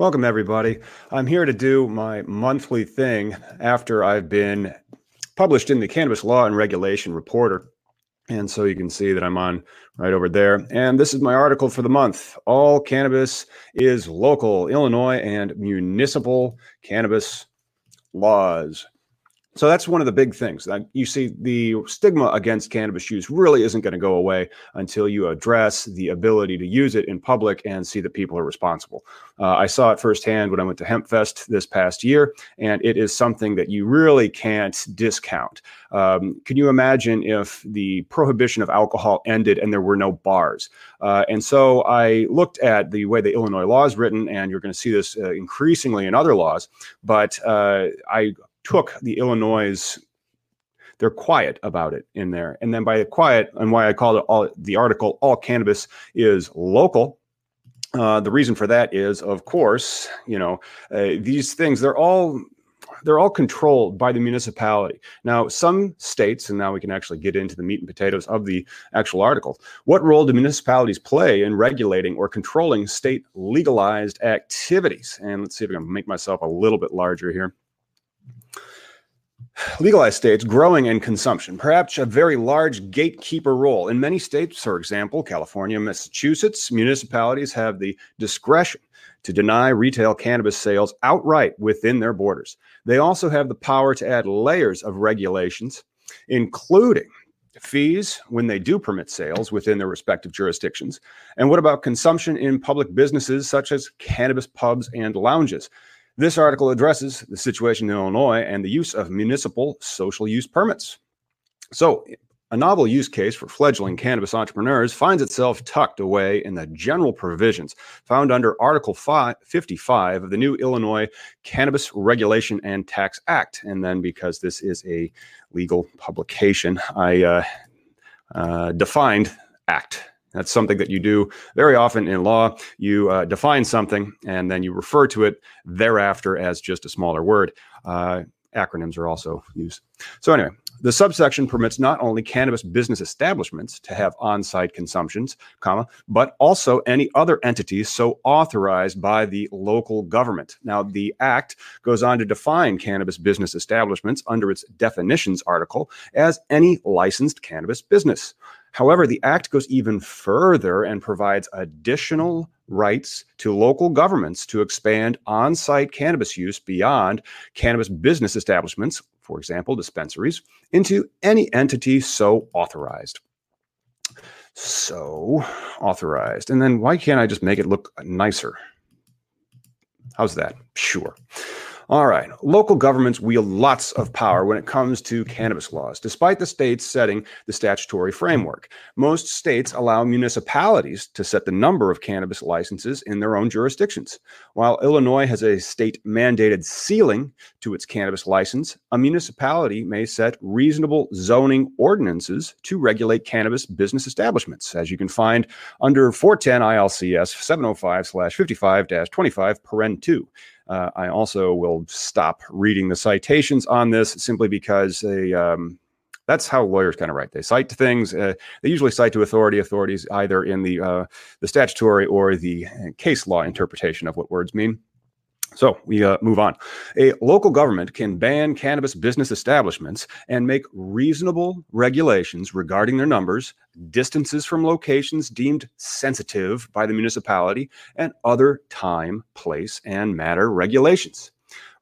Welcome, everybody. I'm here to do my monthly thing after I've been published in the Cannabis Law and Regulation Reporter. And so you can see that I'm on right over there. And this is my article for the month. All cannabis is local, Illinois and municipal cannabis laws. So that's one of the big things. You see, the stigma against cannabis use really isn't going to go away until you address the ability to use it in public and see that people are responsible. Uh, I saw it firsthand when I went to HempFest this past year, and it is something that you really can't discount. Um, can you imagine if the prohibition of alcohol ended and there were no bars? Uh, and so I looked at the way the Illinois law is written, and you're going to see this uh, increasingly in other laws. But uh, I took the Illinois they're quiet about it in there. And then by the quiet, and why I called it all the article, all cannabis is local. Uh, the reason for that is, of course, you know, uh, these things, they're all they're all controlled by the municipality. Now, some states, and now we can actually get into the meat and potatoes of the actual article. What role do municipalities play in regulating or controlling state legalized activities? And let's see if I can make myself a little bit larger here legalized states growing in consumption, perhaps a very large gatekeeper role. In many states, for example, California, Massachusetts, municipalities have the discretion to deny retail cannabis sales outright within their borders. They also have the power to add layers of regulations, including fees when they do permit sales within their respective jurisdictions. And what about consumption in public businesses such as cannabis pubs and lounges? This article addresses the situation in Illinois and the use of municipal social use permits. So, a novel use case for fledgling cannabis entrepreneurs finds itself tucked away in the general provisions found under Article 55 of the new Illinois Cannabis Regulation and Tax Act. And then, because this is a legal publication, I uh, uh, defined act that's something that you do very often in law. You uh, define something and then you refer to it thereafter as just a smaller word. Uh, acronyms are also used. So, anyway, the subsection permits not only cannabis business establishments to have on-site consumptions, comma, but also any other entities so authorized by the local government. Now, the act goes on to define cannabis business establishments under its definitions article as any licensed cannabis business. However, the act goes even further and provides additional rights to local governments to expand on site cannabis use beyond cannabis business establishments, for example, dispensaries, into any entity so authorized. So authorized. And then why can't I just make it look nicer? How's that? Sure. All right. Local governments wield lots of power when it comes to cannabis laws, despite the states setting the statutory framework. Most states allow municipalities to set the number of cannabis licenses in their own jurisdictions. While Illinois has a state mandated ceiling to its cannabis license, a municipality may set reasonable zoning ordinances to regulate cannabis business establishments, as you can find under 410 ILCS 705 55 25 paren 2. Uh, I also will stop reading the citations on this simply because they. Um, that's how lawyers kind of write. They cite to things. Uh, they usually cite to authority. Authorities either in the uh, the statutory or the case law interpretation of what words mean. So we uh, move on. A local government can ban cannabis business establishments and make reasonable regulations regarding their numbers, distances from locations deemed sensitive by the municipality, and other time, place, and matter regulations.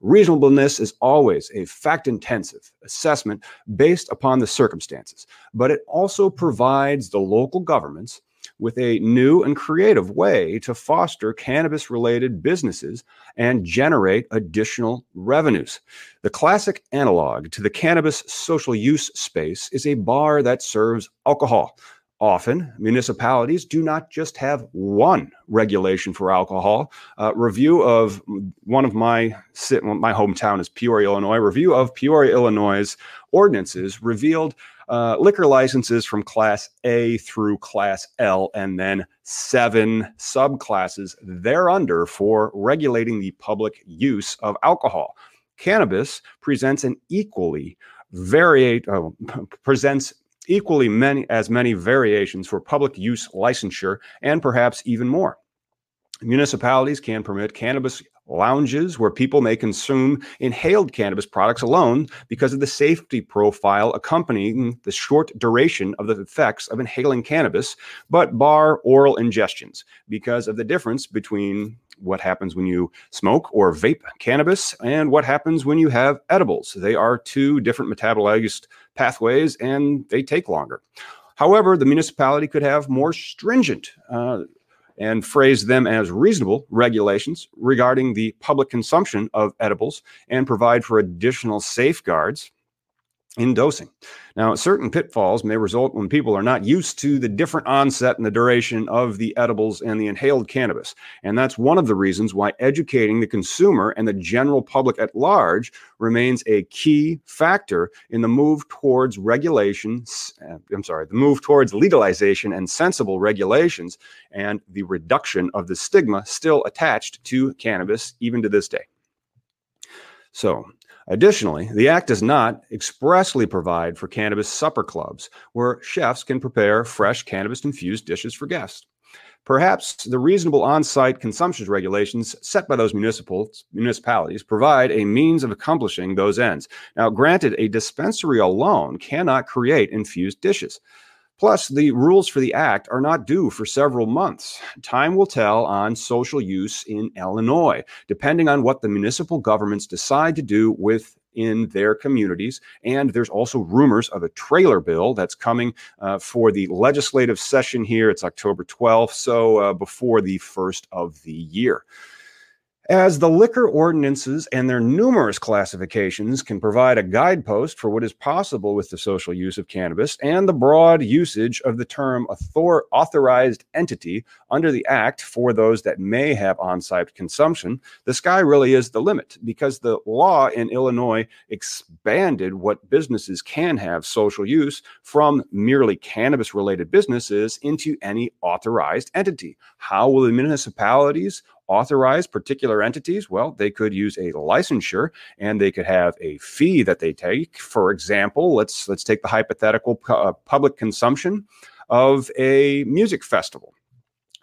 Reasonableness is always a fact intensive assessment based upon the circumstances, but it also provides the local governments with a new and creative way to foster cannabis related businesses and generate additional revenues. The classic analog to the cannabis social use space is a bar that serves alcohol. Often, municipalities do not just have one regulation for alcohol. Uh, review of one of my my hometown is Peoria, Illinois. Review of Peoria, Illinois ordinances revealed uh, liquor licenses from Class A through Class L, and then seven subclasses thereunder for regulating the public use of alcohol. Cannabis presents an equally variate uh, presents equally many as many variations for public use licensure and perhaps even more. Municipalities can permit cannabis lounges where people may consume inhaled cannabis products alone because of the safety profile accompanying the short duration of the effects of inhaling cannabis, but bar oral ingestions because of the difference between what happens when you smoke or vape cannabis and what happens when you have edibles. They are two different metabolized pathways and they take longer. However, the municipality could have more stringent uh, and phrase them as reasonable regulations regarding the public consumption of edibles and provide for additional safeguards in dosing. Now, certain pitfalls may result when people are not used to the different onset and the duration of the edibles and the inhaled cannabis. And that's one of the reasons why educating the consumer and the general public at large remains a key factor in the move towards regulations. Uh, I'm sorry, the move towards legalization and sensible regulations and the reduction of the stigma still attached to cannabis even to this day. So, Additionally, the Act does not expressly provide for cannabis supper clubs where chefs can prepare fresh cannabis infused dishes for guests. Perhaps the reasonable on site consumption regulations set by those municipalities provide a means of accomplishing those ends. Now, granted, a dispensary alone cannot create infused dishes. Plus, the rules for the act are not due for several months. Time will tell on social use in Illinois, depending on what the municipal governments decide to do within their communities. And there's also rumors of a trailer bill that's coming uh, for the legislative session here. It's October 12th, so uh, before the first of the year. As the liquor ordinances and their numerous classifications can provide a guidepost for what is possible with the social use of cannabis and the broad usage of the term author- authorized entity under the Act for those that may have on site consumption, the sky really is the limit because the law in Illinois expanded what businesses can have social use from merely cannabis related businesses into any authorized entity. How will the municipalities authorize particular entities? Well, they could use a licensure and they could have a fee that they take. For example, let's let's take the hypothetical uh, public consumption of a music festival.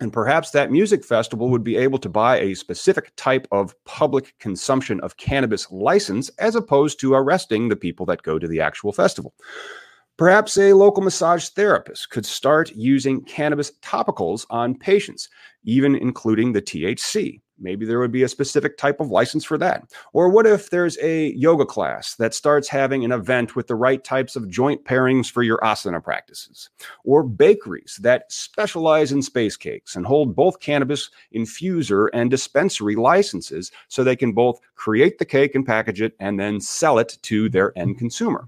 And perhaps that music festival would be able to buy a specific type of public consumption of cannabis license as opposed to arresting the people that go to the actual festival. Perhaps a local massage therapist could start using cannabis topicals on patients, even including the THC. Maybe there would be a specific type of license for that. Or what if there's a yoga class that starts having an event with the right types of joint pairings for your asana practices? Or bakeries that specialize in space cakes and hold both cannabis infuser and dispensary licenses so they can both create the cake and package it and then sell it to their end consumer.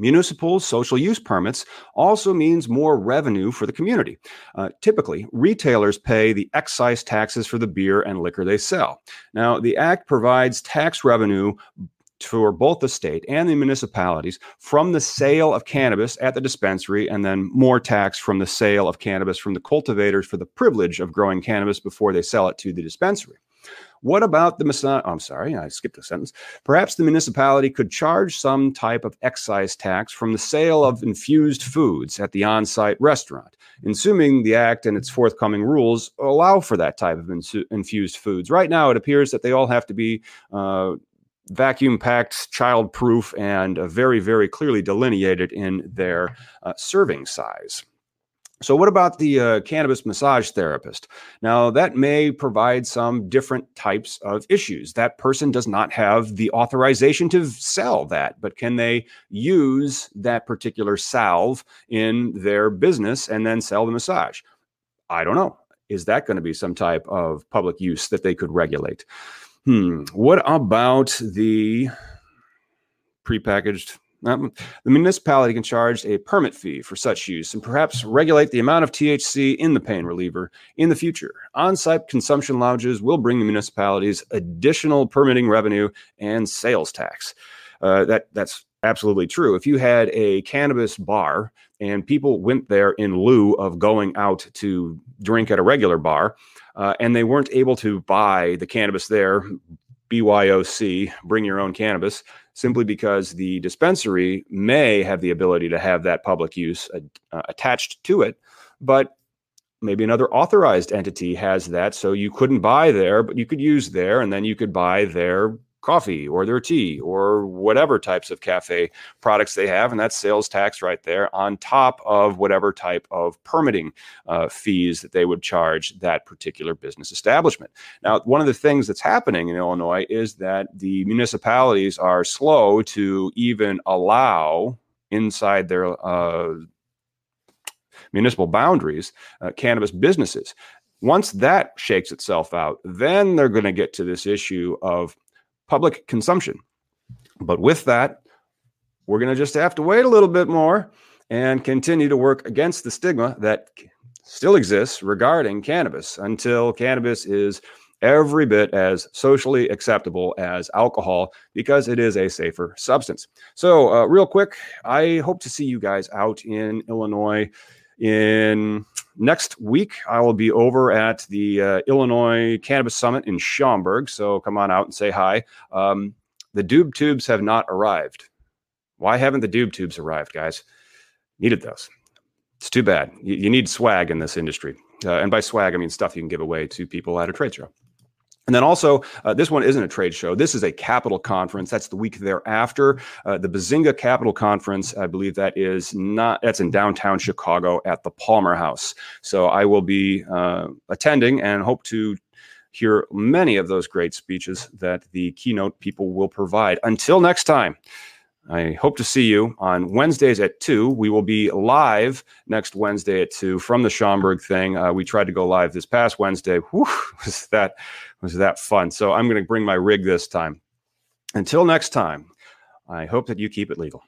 Municipal social use permits also means more revenue for the community. Uh, typically, retailers pay the excise taxes for the beer and liquor they sell. Now, the Act provides tax revenue for both the state and the municipalities from the sale of cannabis at the dispensary, and then more tax from the sale of cannabis from the cultivators for the privilege of growing cannabis before they sell it to the dispensary. What about the? Oh, I'm sorry, I skipped a sentence. Perhaps the municipality could charge some type of excise tax from the sale of infused foods at the on site restaurant, assuming the Act and its forthcoming rules allow for that type of infused foods. Right now, it appears that they all have to be. Uh, vacuum packed, child proof, and uh, very, very clearly delineated in their uh, serving size. So, what about the uh, cannabis massage therapist? Now, that may provide some different types of issues. That person does not have the authorization to sell that, but can they use that particular salve in their business and then sell the massage? I don't know. Is that going to be some type of public use that they could regulate? Hmm. What about the prepackaged um, the municipality can charge a permit fee for such use and perhaps regulate the amount of THC in the pain reliever in the future. On site consumption lounges will bring the municipalities additional permitting revenue and sales tax. Uh, that, that's absolutely true. If you had a cannabis bar and people went there in lieu of going out to drink at a regular bar, uh, and they weren't able to buy the cannabis there, BYOC, bring your own cannabis, simply because the dispensary may have the ability to have that public use uh, attached to it, but maybe another authorized entity has that. So you couldn't buy there, but you could use there, and then you could buy their coffee or their tea or whatever types of cafe products they have. And that's sales tax right there on top of whatever type of permitting uh, fees that they would charge that particular business establishment. Now, one of the things that's happening in Illinois is that the municipalities are slow to even allow inside their uh, municipal boundaries uh, cannabis businesses. Once that shakes itself out, then they're going to get to this issue of public consumption. But with that, we're going to just have to wait a little bit more and continue to work against the stigma that still exists regarding cannabis until cannabis is every bit as socially acceptable as alcohol because it is a safer substance. So, uh, real quick, I hope to see you guys out in Illinois in next week, I will be over at the uh, Illinois Cannabis Summit in Schaumburg. So come on out and say hi. Um, the Doob Tubes have not arrived. Why haven't the Doob Tubes arrived, guys? Needed those. It's too bad. You, you need swag in this industry. Uh, and by swag, I mean stuff you can give away to people at a trade show. And then also, uh, this one isn't a trade show. This is a capital conference. That's the week thereafter. Uh, the Benzinga Capital Conference, I believe that is not, that's in downtown Chicago at the Palmer House. So I will be uh, attending and hope to hear many of those great speeches that the keynote people will provide. Until next time. I hope to see you on Wednesdays at 2. We will be live next Wednesday at 2 from the Schaumburg thing. Uh, we tried to go live this past Wednesday. Whew, was that was that fun. So I'm going to bring my rig this time. Until next time, I hope that you keep it legal.